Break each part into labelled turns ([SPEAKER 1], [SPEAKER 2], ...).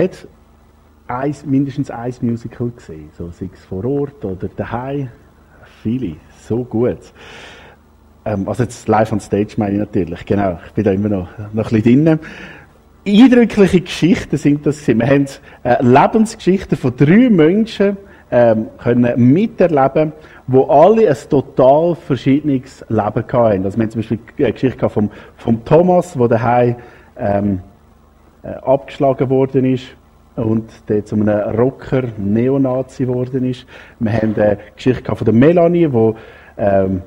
[SPEAKER 1] hat eins, mindestens ein Musical gesehen, so sei es vor Ort oder daheim. Viele, so gut. Ähm, also jetzt live on stage meine ich natürlich, genau. Ich bin da immer noch, noch ein bisschen drin. Eindrückliche Geschichten sind das. Wir haben äh, Lebensgeschichten von drei Menschen ähm, können miterleben, wo alle ein total verschiedenes Leben hatten. Also wir haben zum Beispiel eine Geschichte vom, vom Thomas, der daheim ähm, äh, abgeschlagen worden ist und der zu einem Rocker, Neonazi geworden ist. Wir haben eine Geschichte von der Melanie, die ähm,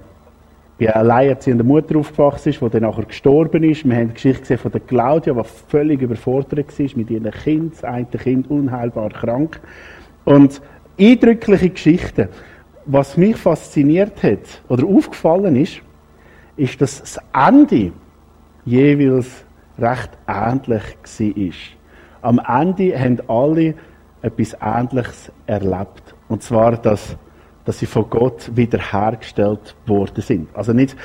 [SPEAKER 1] bei einer alleinerziehenden Mutter aufgewachsen ist, die dann nachher gestorben ist. Wir haben die Geschichte gesehen von der Claudia, die völlig überfordert war mit ihrem Kind, das eine Kind unheilbar krank. Und eindrückliche Geschichten. Was mich fasziniert hat oder aufgefallen ist, ist, dass das Ende jeweils recht ähnlich war. Am Ende haben alle etwas Ähnliches erlebt. Und zwar, dass, dass sie von Gott wiederhergestellt worden sind. Also nicht,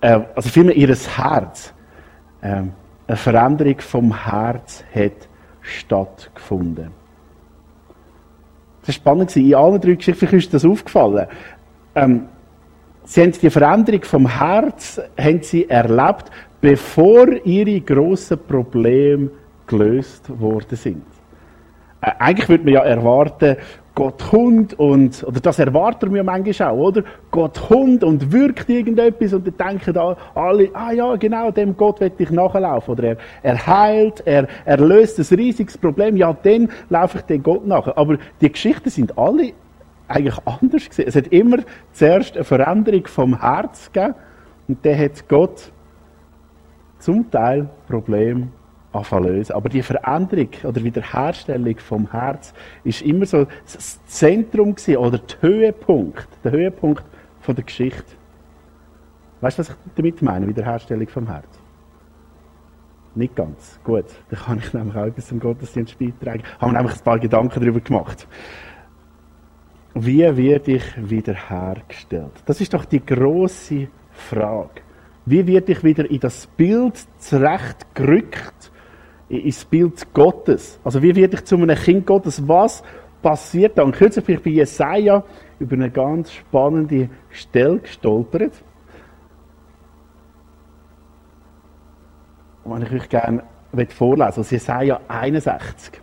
[SPEAKER 1] äh, also vielmehr ihr Herz. Äh, eine Veränderung vom Herz hat stattgefunden. Das war spannend. In allen drei Geschichten ist das aufgefallen. Ähm, sie haben die Veränderung vom Herz haben sie erlebt, bevor ihre grossen Probleme gelöst worden sind. Äh, eigentlich würde man ja erwarten, Gott kommt und, oder das erwarten wir manchmal auch, oder? Gott kommt und wirkt irgendetwas und dann denken alle, ah ja, genau, dem Gott wird ich nachlaufen. Oder er, er heilt, er, er löst ein riesiges Problem, ja, dann laufe ich dem Gott nach. Aber die Geschichten sind alle eigentlich anders gewesen. Es hat immer zuerst eine Veränderung vom Herz gegeben und dann hat Gott zum Teil Probleme lösen. Aber die Veränderung oder Wiederherstellung vom Herz ist immer so das Zentrum gewesen, oder der Höhepunkt, der Höhepunkt von der Geschichte. Weißt du, was ich damit meine? Wiederherstellung vom Herz? Nicht ganz. Gut, da kann ich nämlich auch etwas zum Gottesdienst beitragen. Haben wir nämlich ein paar Gedanken darüber gemacht. Wie werde ich wiederhergestellt? Das ist doch die große Frage. Wie werde ich wieder in das Bild zurechtgerückt, ins Bild Gottes? Also wie werde ich zu einem Kind Gottes? Was passiert da? Und kürzlich bin ich bei Jesaja über eine ganz spannende Stelle gestolpert. Und ich euch gerne vorlesen aus Jesaja 61.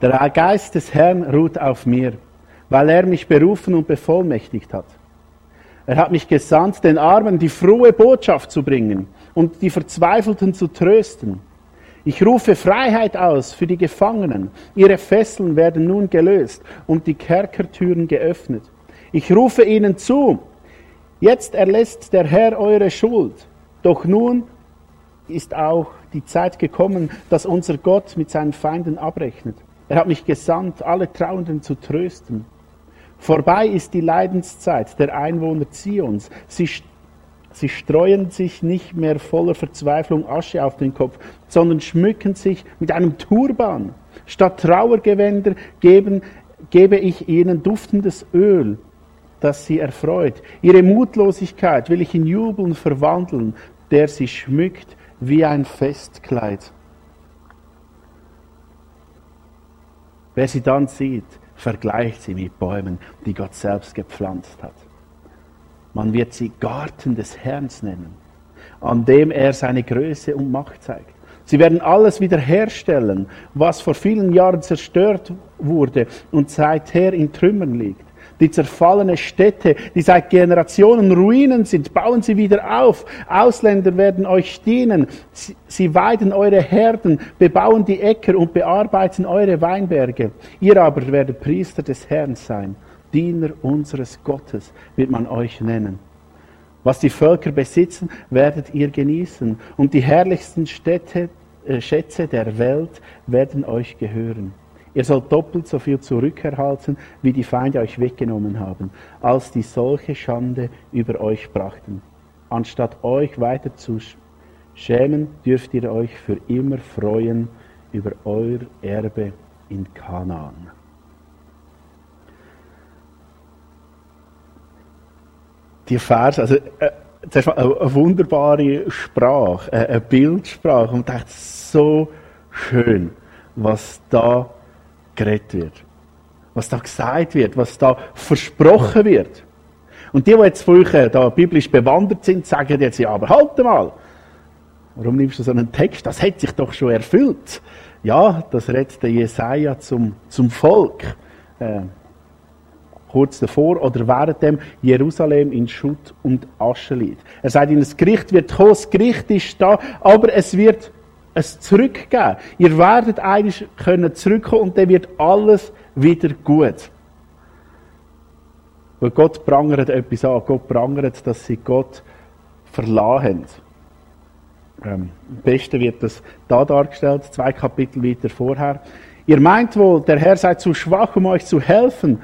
[SPEAKER 1] Der Geist des Herrn ruht auf mir, weil er mich berufen und bevollmächtigt hat er hat mich gesandt, den Armen die frohe Botschaft zu bringen und die Verzweifelten zu trösten. Ich rufe Freiheit aus für die Gefangenen. Ihre Fesseln werden nun gelöst und die Kerkertüren geöffnet. Ich rufe ihnen zu, jetzt erlässt der Herr eure Schuld. Doch nun ist auch die Zeit gekommen, dass unser Gott mit seinen Feinden abrechnet. Er hat mich gesandt, alle Trauenden zu trösten Vorbei ist die Leidenszeit der Einwohner Zions. Sie, sie streuen sich nicht mehr voller Verzweiflung Asche auf den Kopf, sondern schmücken sich mit einem Turban. Statt Trauergewänder geben, gebe ich ihnen duftendes Öl, das sie erfreut. Ihre Mutlosigkeit will ich in Jubeln verwandeln, der sie schmückt wie ein Festkleid. Wer sie dann sieht, vergleicht sie mit Bäumen, die Gott selbst gepflanzt hat. Man wird sie Garten des Herrn nennen, an dem er seine Größe und Macht zeigt. Sie werden alles wiederherstellen, was vor vielen Jahren zerstört wurde und seither in Trümmern liegt die zerfallene Städte, die seit Generationen Ruinen sind, bauen sie wieder auf. Ausländer werden euch dienen. Sie weiden eure Herden, bebauen die Äcker und bearbeiten eure Weinberge. Ihr aber werdet Priester des Herrn sein. Diener unseres Gottes wird man euch nennen. Was die Völker besitzen, werdet ihr genießen. Und die herrlichsten Städte, äh, Schätze der Welt werden euch gehören. Ihr sollt doppelt so viel zurückerhalten, wie die Feinde euch weggenommen haben, als die solche Schande über euch brachten. Anstatt euch weiter zu schämen, dürft ihr euch für immer freuen über euer Erbe in Kanaan. Die Vers, also äh, eine, wunderbare Sprache, eine Bildsprache und dachte so schön, was da geredet wird. Was da gesagt wird, was da versprochen wird. Und die, die jetzt von euch da biblisch bewandert sind, sagen jetzt, ja, aber halt mal. Warum nimmst du so einen Text? Das hat sich doch schon erfüllt. Ja, das redet der Jesaja zum, zum Volk. Äh, kurz davor oder während dem Jerusalem in Schutt und Asche liegt. Er sagt ihnen, das Gericht wird kommen, das Gericht ist da, aber es wird es zurückgeben. Ihr werdet eigentlich können zurückkommen und dann wird alles wieder gut. Weil Gott prangert etwas an. Gott prangert, dass sie Gott verlassen. Ähm, am besten wird das da dargestellt, zwei Kapitel weiter vorher. Ihr meint wohl, der Herr sei zu schwach, um euch zu helfen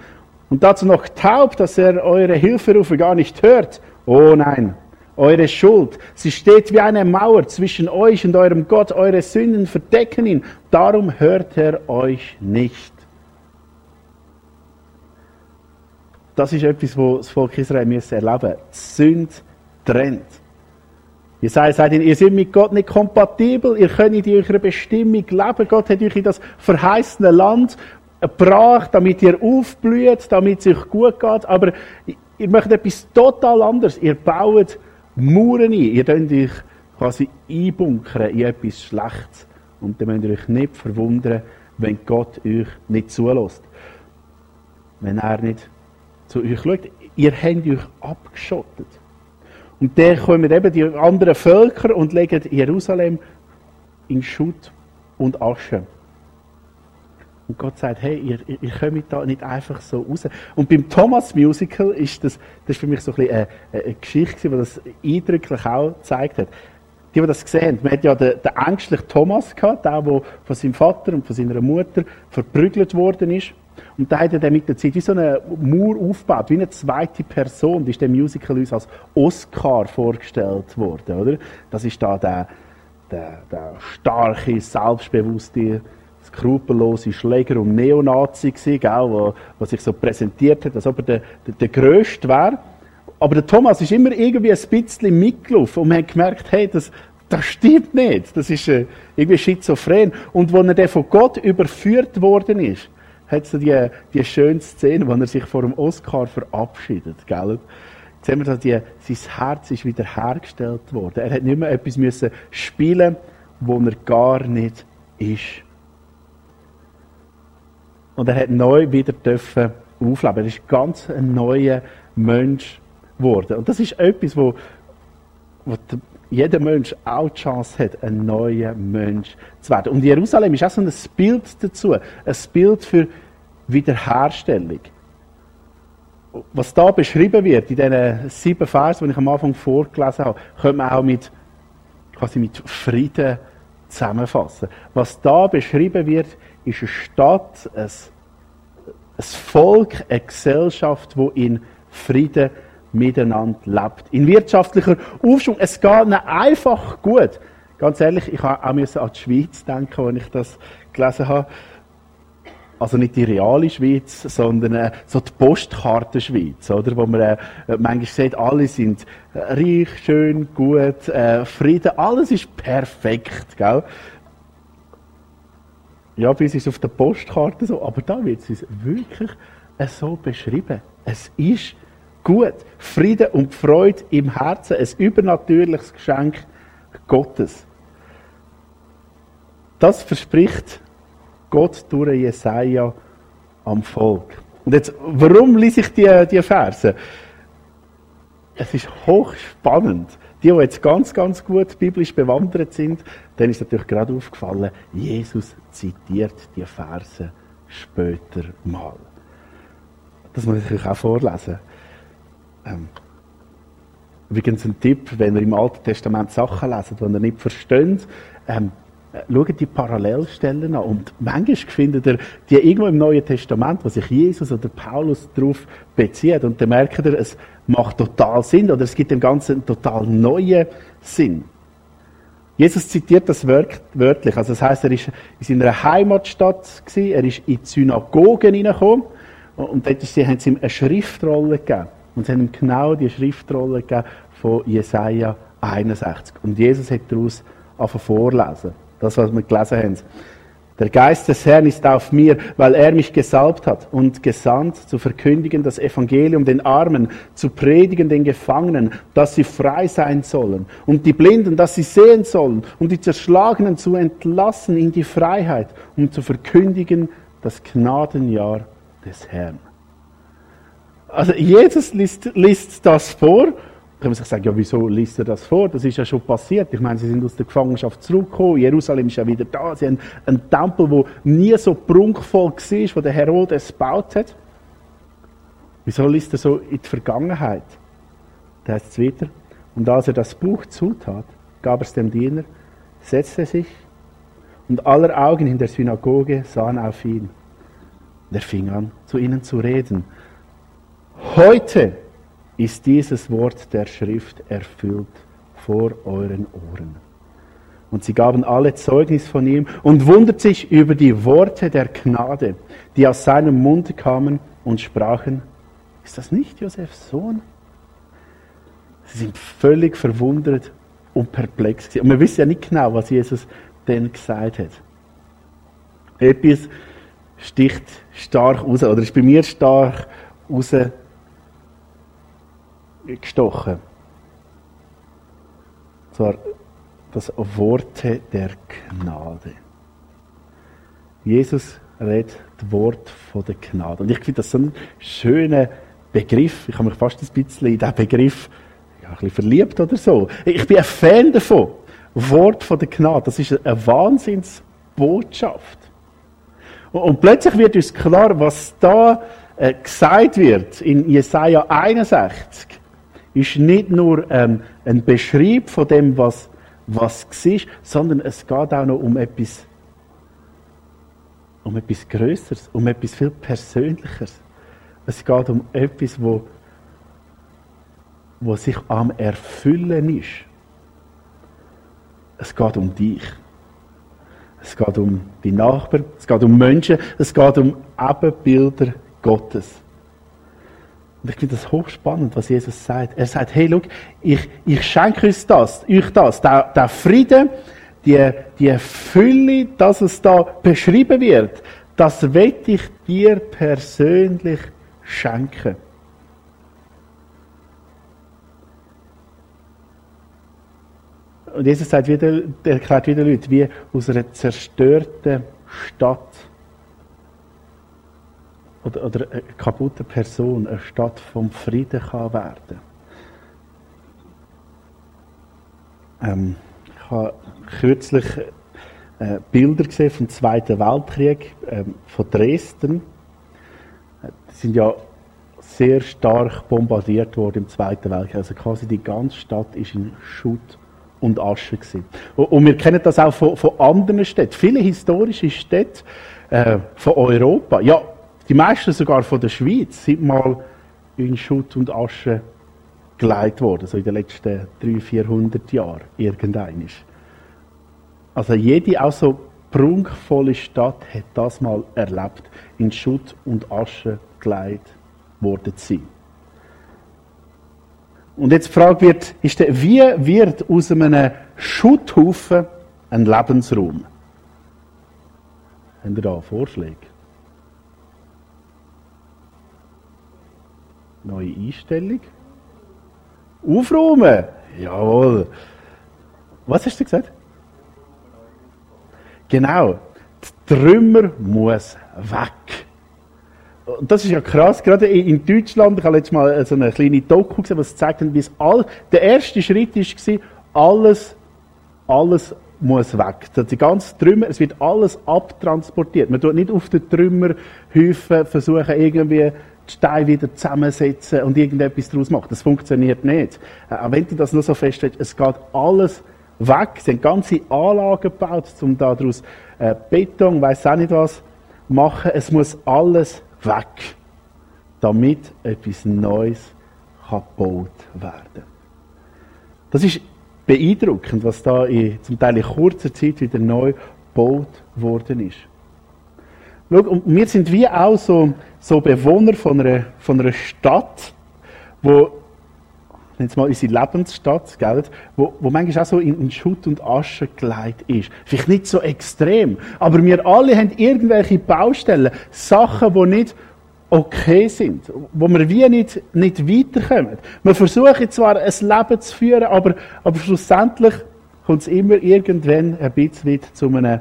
[SPEAKER 1] und dazu noch taub, dass er eure Hilferufe gar nicht hört. Oh nein, eure Schuld, sie steht wie eine Mauer zwischen euch und eurem Gott, eure Sünden verdecken ihn, darum hört er euch nicht. Das ist etwas, was das Volk Israel erleben muss. Sünde trennt. Jesaja sagt ihnen, ihr seid mit Gott nicht kompatibel, ihr könnt in eurer Bestimmung leben. Gott hat euch in das verheißene Land gebracht, damit ihr aufblüht, damit es euch gut geht. Aber ihr möchtet etwas total anderes. Ihr baut Mauern ein. Ihr könnt euch quasi einbunkern in etwas Schlechtes. Und dann müsst ihr euch nicht verwundern, wenn Gott euch nicht zulässt. Wenn er nicht zu euch schaut. Ihr habt euch abgeschottet. Und dann kommen eben die anderen Völker und legen Jerusalem in Schutt und Asche. Und Gott sagt, hey, ihr, ihr kommt da nicht einfach so raus. Und beim Thomas Musical ist das, das ist für mich so ein eine, eine Geschichte, die das eindrücklich auch gezeigt hat. Die, die das gesehen haben, man hat ja den, den ängstlichen Thomas gehabt, der, der von seinem Vater und von seiner Mutter verprügelt worden ist. Und da hat er dann mit der Zeit wie so eine Mauer aufgebaut, wie eine zweite Person. Da ist der Musical uns als Oscar vorgestellt worden, oder? Das ist da der, der, der starke, selbstbewusste, skrupellose Schläger und Neonazi gewesen, gell, der, sich so präsentiert hat, als ob er der, der, der Größte wäre. Aber der Thomas ist immer irgendwie ein bisschen mitgelaufen und man hat gemerkt, hey, das, das stimmt nicht. Das ist äh, irgendwie schizophren. Und als er dann von Gott überführt worden ist, hat so die, die schöne Szene, wo er sich vor dem Oscar verabschiedet, gell? Jetzt haben wir da die, sein Herz ist wieder hergestellt worden. Er hat nicht mehr etwas müssen spielen, wo er gar nicht ist. Und er hat neu wieder dürfen aufleben. Er ist ganz ein neuer Mensch geworden. Und das ist etwas, wo, wo jeder Mensch auch die Chance hat, ein neuer Mensch zu werden. Und Jerusalem ist auch so ein Bild dazu. Ein Bild für Wiederherstellung. Was da beschrieben wird, in diesen sieben Versen, die ich am Anfang vorgelesen habe, könnte man auch mit, quasi mit Frieden zusammenfassen. Was da beschrieben wird, ist eine Stadt, ein, ein Volk, eine Gesellschaft, wo in Frieden miteinander lebt. In wirtschaftlicher Aufschwung. Es geht ihnen einfach gut. Ganz ehrlich, ich habe auch an die Schweiz denken, als ich das gelesen habe. Also nicht die reale Schweiz, sondern äh, so die Postkarte Schweiz, oder? Wo man äh, manchmal sieht, alle sind äh, reich, schön, gut, äh, Frieden, alles ist perfekt, gell? Ja, bis ist auf der Postkarte so, aber da wird es wirklich äh, so beschrieben. Es ist gut. Frieden und Freude im Herzen, ein übernatürliches Geschenk Gottes. Das verspricht Gott durch Jesaja am Volk. Und jetzt, warum lese ich die, die Verse? Es ist hochspannend. Die, die jetzt ganz, ganz gut biblisch bewandert sind, denen ist natürlich gerade aufgefallen, Jesus zitiert die Verse später mal. Das muss ich euch auch vorlesen. Ähm, übrigens ein Tipp, wenn ihr im Alten Testament Sachen lesen, die ihr nicht versteht, ähm, schaut die Parallelstellen an. Und manchmal findet ihr die irgendwo im Neuen Testament, wo sich Jesus oder Paulus darauf bezieht. Und dann merkt ihr, es macht total Sinn oder es gibt dem Ganzen einen total neuen Sinn. Jesus zitiert das wörtlich. Also das heißt, er ist in seiner Heimatstadt gewesen, er ist in die Synagogen hineingekommen und dort haben sie ihm eine Schriftrolle gegeben. Und sie haben ihm genau die Schriftrolle gegeben von Jesaja 61. Und Jesus hat daraus vorlesen. Das, was wir gelesen haben. Der Geist des Herrn ist auf mir, weil er mich gesalbt hat und gesandt, zu verkündigen das Evangelium den Armen, zu predigen den Gefangenen, dass sie frei sein sollen, und die Blinden, dass sie sehen sollen, und die Zerschlagenen zu entlassen in die Freiheit, um zu verkündigen das Gnadenjahr des Herrn. Also Jesus liest, liest das vor sich sagen, ja, wieso liest er das vor? Das ist ja schon passiert. Ich meine, sie sind aus der Gefangenschaft zurückgekommen. Jerusalem ist ja wieder da. Sie haben einen Tempel, der nie so prunkvoll war, wo der Herodes gebaut hat. Wieso liest er so in die Vergangenheit? Da heißt es weiter. Und als er das Buch zutat, gab er es dem Diener, setzte sich und aller Augen in der Synagoge sahen auf ihn. Und er fing an, zu ihnen zu reden. Heute ist dieses Wort der Schrift erfüllt vor euren Ohren. Und sie gaben alle Zeugnis von ihm und wundert sich über die Worte der Gnade, die aus seinem Mund kamen und sprachen, ist das nicht Josefs Sohn? Sie sind völlig verwundert und perplex. Und wir wissen ja nicht genau, was Jesus denn gesagt hat. Etwas sticht stark raus, oder ist bei mir stark raus gestochen. Und zwar das Worte der Gnade. Jesus redet das Wort von der Gnade. Und ich finde das so ein schöner Begriff. Ich habe mich fast ein bisschen in diesen Begriff ja, ein bisschen verliebt oder so. Ich bin ein Fan davon. Wort von der Gnade. Das ist eine Wahnsinnsbotschaft. Und plötzlich wird uns klar, was da äh, gesagt wird in Jesaja 61 ist nicht nur ähm, ein Beschrieb von dem, was, was war, sondern es geht auch noch um etwas, um etwas Größeres, um etwas viel Persönlicheres. Es geht um etwas, wo, wo sich am Erfüllen ist. Es geht um dich. Es geht um die Nachbarn, es geht um Menschen, es geht um Ebenbilder Gottes. Und ich finde das hochspannend, was Jesus sagt. Er sagt, hey, look, ich, ich schenke euch das, euch das, der, der Frieden, die, die Fülle, dass es da beschrieben wird, das will ich dir persönlich schenken. Und Jesus sagt wieder, erklärt wieder Leute, wie aus einer zerstörten Stadt oder, oder eine kaputte Person eine Stadt vom Frieden kann werden ähm, Ich habe kürzlich äh, Bilder gesehen vom Zweiten Weltkrieg äh, von Dresden. Die sind ja sehr stark bombardiert worden im Zweiten Weltkrieg. Also quasi die ganze Stadt ist in Schutt und Asche gewesen. Und, und wir kennen das auch von, von anderen Städten. Viele historische Städte äh, von Europa. Ja, die meisten sogar von der Schweiz sind mal in Schutt und Asche geleitet worden, so in den letzten 300, 400 Jahren, irgendein Also jede auch so prunkvolle Stadt hat das mal erlebt, in Schutt und Asche geleitet worden zu sein. Und jetzt die Frage wird, ist der, wie wird aus einem Schutthaufen ein Lebensraum? Haben ihr da Vorschläge? Neue Einstellung. Aufräumen. Jawohl. Was hast du gesagt? Genau. Die Trümmer muss weg. Und das ist ja krass, gerade in Deutschland, ich habe letztes Mal so eine kleine Doku gesehen, was zeigt, wie es all, der erste Schritt war, alles, alles muss weg. Die ganze Trümmer, es wird alles abtransportiert. Man tut nicht auf den Trümmerhäufen versuchen, irgendwie die Steine wieder zusammensetzen und irgendetwas daraus machen. Das funktioniert nicht. Äh, auch wenn du das nur so feststellst, es geht alles weg. Sie haben ganze Anlagen gebaut, um daraus äh, Beton, weiß auch nicht was, machen. Es muss alles weg, damit etwas Neues gebaut werden. Das ist beeindruckend, was da in zum Teil in kurzer Zeit wieder neu gebaut worden ist. Schau, und wir sind wie auch so, so Bewohner von einer, von einer Stadt, wo, es mal unsere Lebensstadt, gell, wo, wo manchmal auch so in, in Schutt und Asche gelegt ist. Vielleicht nicht so extrem, aber wir alle haben irgendwelche Baustellen, Sachen, die nicht okay sind, wo wir wie nicht, nicht weiterkommen. Wir versuchen zwar ein Leben zu führen, aber, aber schlussendlich kommt es immer irgendwann ein bisschen zu einem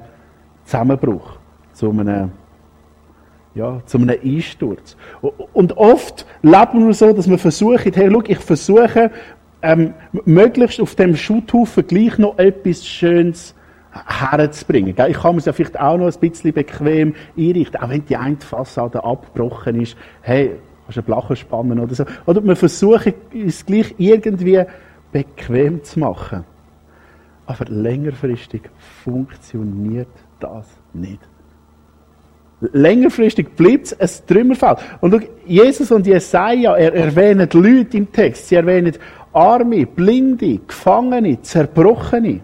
[SPEAKER 1] Zusammenbruch, zu einem, ja, zu einem Einsturz. Und oft leben wir so, dass wir versuchen, hey, schau, ich versuche, ähm, möglichst auf dem Schutthaufen gleich noch etwas Schönes herzubringen. Ich kann mir es ja vielleicht auch noch ein bisschen bequem einrichten, auch wenn die eine Fassade abgebrochen ist. Hey, kannst du ein Blachen spannen oder so. Oder wir versuchen, es gleich irgendwie bequem zu machen. Aber längerfristig funktioniert das nicht. Längerfristig bleibt es ein Trümmerfeld. Und schau, Jesus und Jesaja, er erwähnen Leute im Text. Sie erwähnen Arme, Blinde, Gefangene, Zerbrochene.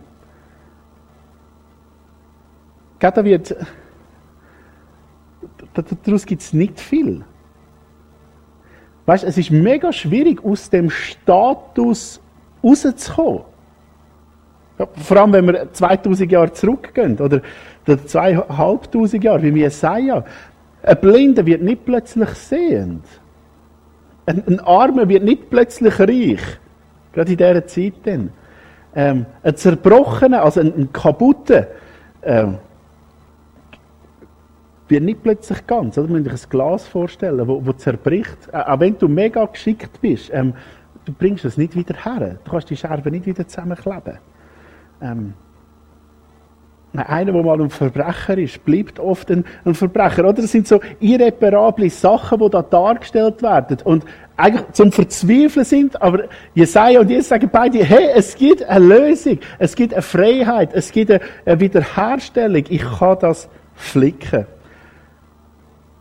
[SPEAKER 1] Da wird, daraus gibt es nicht viel. Weißt, es ist mega schwierig, aus dem Status rauszukommen. Vor allem, wenn wir 2000 Jahre zurückgehen, oder, 2500 Jahre, wie Jesaja. Ein Blinder wird nicht plötzlich sehend. Ein, ein Armer wird nicht plötzlich reich. Gerade in dieser Zeit dann. Ähm, ein Zerbrochener, also ein, ein Kaputter, ähm, wird nicht plötzlich ganz. Oder? Man muss sich ein Glas vorstellen, wo, wo zerbricht. Äh, auch wenn du mega geschickt bist, ähm, du bringst es nicht wieder her. Du kannst die Scherben nicht wieder zusammenkleben. Ähm, einer, der mal ein Verbrecher ist, bleibt oft ein, ein Verbrecher. Oder es sind so irreparable Sachen, die da dargestellt werden. Und eigentlich zum Verzweifeln sind, aber Jesaja und Jesus sagen beide, hey, es gibt eine Lösung, es gibt eine Freiheit, es gibt eine Wiederherstellung, ich kann das flicken.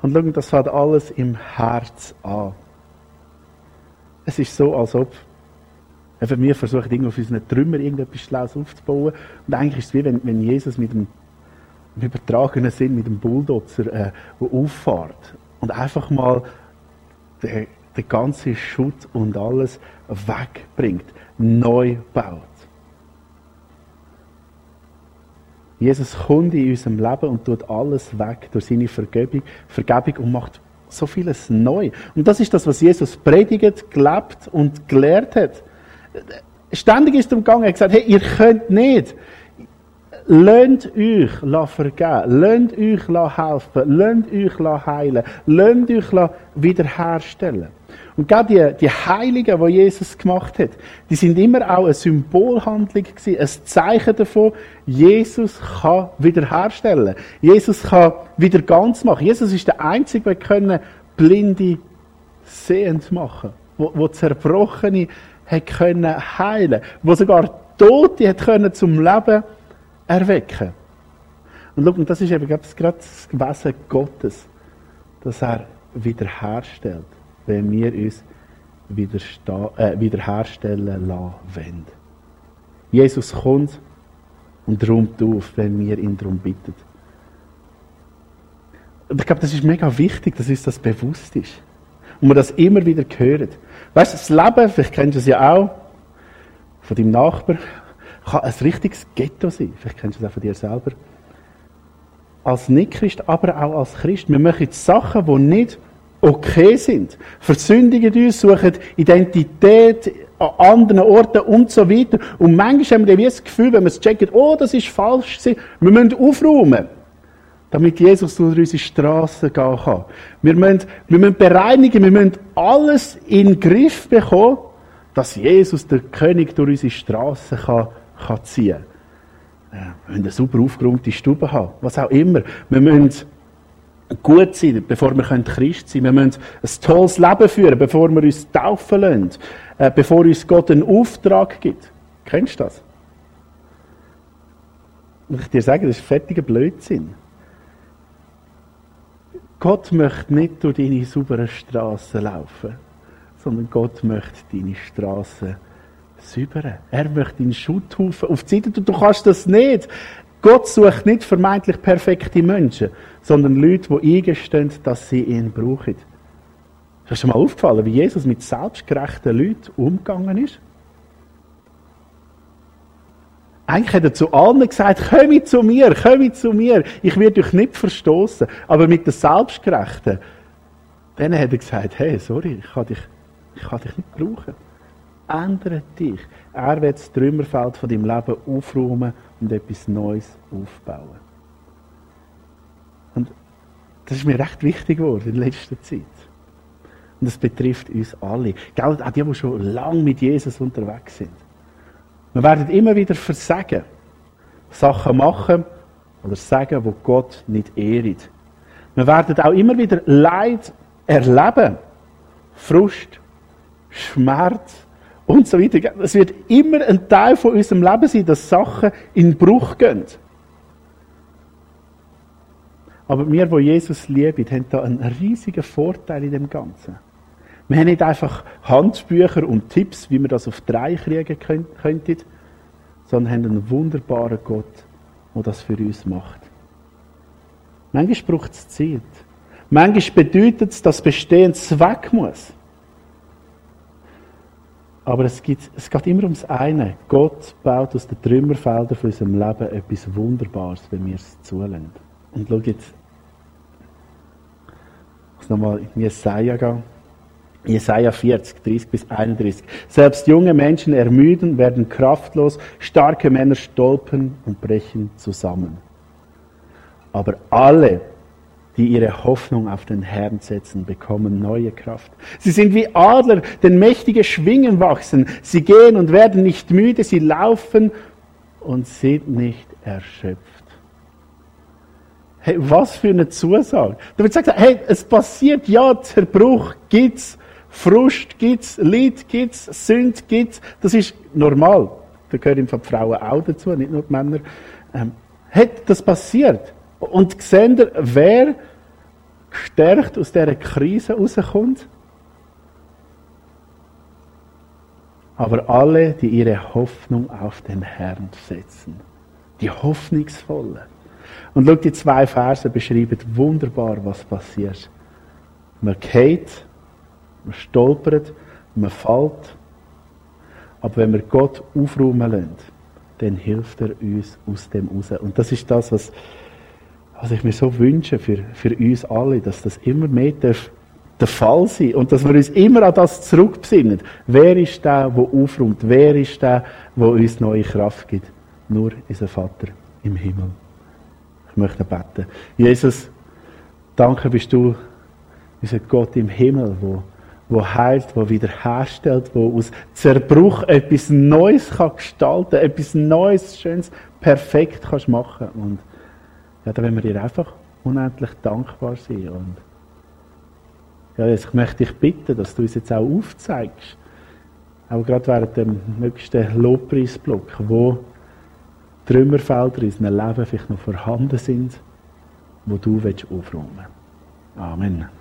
[SPEAKER 1] Und schauen, das fängt alles im Herz an. Es ist so, als ob eben wir versuchen, irgendwie auf unseren Trümmern irgendetwas Schlaues aufzubauen. Und eigentlich ist es wie wenn, wenn Jesus mit dem, im übertragenen Sinn, mit dem Bulldozer äh, auffährt und einfach mal den, den ganzen Schutt und alles wegbringt, neu baut. Jesus kommt in unserem Leben und tut alles weg durch seine Vergebung, Vergebung und macht so vieles neu. Und das ist das, was Jesus predigt, gelebt und gelehrt hat. Ständig ist er umgegangen, er hat gesagt, hey, ihr könnt nicht. Lasst euch vergeben, lasst euch helfen, lasst euch heilen, lasst euch wiederherstellen. Und gerade die, die Heiligen, die Jesus gemacht hat, die sind immer auch eine Symbolhandlung gewesen, ein Zeichen davon, Jesus kann wiederherstellen. Jesus kann wieder ganz machen. Jesus ist der Einzige, der können Blinde sehend machen, wo, wo Zerbrochene hat können heilen, wo sogar Tote hat können zum Leben erwecken. Und schau, das ist eben gerade das Wesen Gottes, dass er wiederherstellt wenn wir uns äh, wiederherstellen lassen Jesus kommt und räumt auf, wenn wir ihn darum bitten. Und ich glaube, das ist mega wichtig, dass uns das bewusst ist. Und man das immer wieder hört. Weißt du, das Leben, vielleicht kennst du es ja auch, von deinem Nachbar, kann ein richtiges Ghetto sein. Vielleicht kennst du es auch von dir selber. Als Nicht-Christ, aber auch als Christ. Wir machen Sachen, die nicht okay sind. Versündigen uns, suchen Identität an anderen Orten und so weiter. Und manchmal haben wir das Gefühl, wenn wir es checken, oh, das ist falsch, wir müssen aufräumen. Damit Jesus durch unsere Straßen gehen kann. Wir müssen, wir müssen bereinigen, wir müssen alles in den Griff bekommen, dass Jesus, der König, durch unsere Straßen kann, kann ziehen kann. Wir müssen eine super aufgeräumte Stube haben, was auch immer. Wir müssen gut sein, bevor wir Christ sein können. Wir müssen ein tolles Leben führen, bevor wir uns taufen lassen, äh, bevor uns Gott einen Auftrag gibt. Kennst du das? Und ich dir sagen, das ist fertiger Blödsinn. Gott möchte nicht durch deine sauberen Straßen laufen, sondern Gott möchte deine Straßen säubern. Er möchte deinen Schutthaufen auf die Seite. Du kannst das nicht. Gott sucht nicht vermeintlich perfekte Menschen, sondern Leute, die eingestehen, dass sie ihn brauchen. Ist dir schon mal aufgefallen, wie Jesus mit selbstgerechten Leuten umgegangen ist? Eigentlich hat er zu allen gesagt, komm zu mir, komm zu mir, ich werde euch nicht verstoßen. Aber mit den Selbstgerechten, denen hat er gesagt, hey, sorry, ich kann dich, ich kann dich nicht brauchen. Ändere dich. Er wird das Trümmerfeld von deinem Leben aufräumen und etwas Neues aufbauen. Und das ist mir recht wichtig geworden in letzter Zeit. Und das betrifft uns alle. Gell, auch die, die schon lange mit Jesus unterwegs sind. Wir werden immer wieder versagen. Sachen machen oder sagen, wo Gott nicht ehrt. Wir werden auch immer wieder Leid erleben. Frust, Schmerz und so weiter. Es wird immer ein Teil von unserem Leben sein, dass Sachen in Bruch gehen. Aber wir, die Jesus lieben, haben da einen riesigen Vorteil in dem Ganzen. Wir haben nicht einfach Handbücher und Tipps, wie wir das auf drei kriegen könnten, sondern haben einen wunderbaren Gott, der das für uns macht. Manchmal braucht es Zeit. Manchmal bedeutet es, dass Bestehendes weg muss. Aber es, gibt, es geht immer ums eine. Gott baut aus den Trümmerfeldern von unserem Leben etwas Wunderbares, wenn wir es zulassen. Und schau jetzt, ich muss nochmal in Jesaja gehen. Jesaja 40, 30 bis 31. Selbst junge Menschen ermüden, werden kraftlos, starke Männer stolpern und brechen zusammen. Aber alle, die ihre Hoffnung auf den Herrn setzen, bekommen neue Kraft. Sie sind wie Adler, denn mächtige Schwingen wachsen. Sie gehen und werden nicht müde, sie laufen und sind nicht erschöpft. Hey, was für eine Zusage. Da wird gesagt, hey, es passiert, ja, Zerbruch gibt's, Frust gibt's, Leid gibt's, Sünd gibt's. Das ist normal. Da gehören die Frauen auch dazu, nicht nur die Männer. Ähm, hey, das passiert. Und seht ihr, wer gestärkt aus dieser Krise rauskommt? Aber alle, die ihre Hoffnung auf den Herrn setzen. Die Hoffnungsvollen. Und schau, die zwei Verse beschreiben wunderbar, was passiert. Man geht, man stolpert, man fällt. Aber wenn wir Gott aufräumen lassen, dann hilft er uns aus dem raus. Und das ist das, was was ich mir so wünsche für, für uns alle, dass das immer mehr darf, der Fall sein und dass wir uns immer an das zurückbesinnen. Wer ist der, der aufräumt? Wer ist der, der uns neue Kraft gibt? Nur unser Vater im Himmel. Ich möchte beten. Jesus, danke bist du unser Gott im Himmel, wo, wo heilt, wo wiederherstellt, wo aus Zerbruch etwas Neues kann gestalten, etwas Neues, Schönes, perfekt kannst machen. Und ja, da wollen wir dir einfach unendlich dankbar sein. Und ja, jetzt möchte ich bitten, dass du uns jetzt auch aufzeigst, auch gerade während dem nächsten Lobpreisblock, wo Trümmerfelder in unserem Leben vielleicht noch vorhanden sind, wo du aufräumen willst. Amen.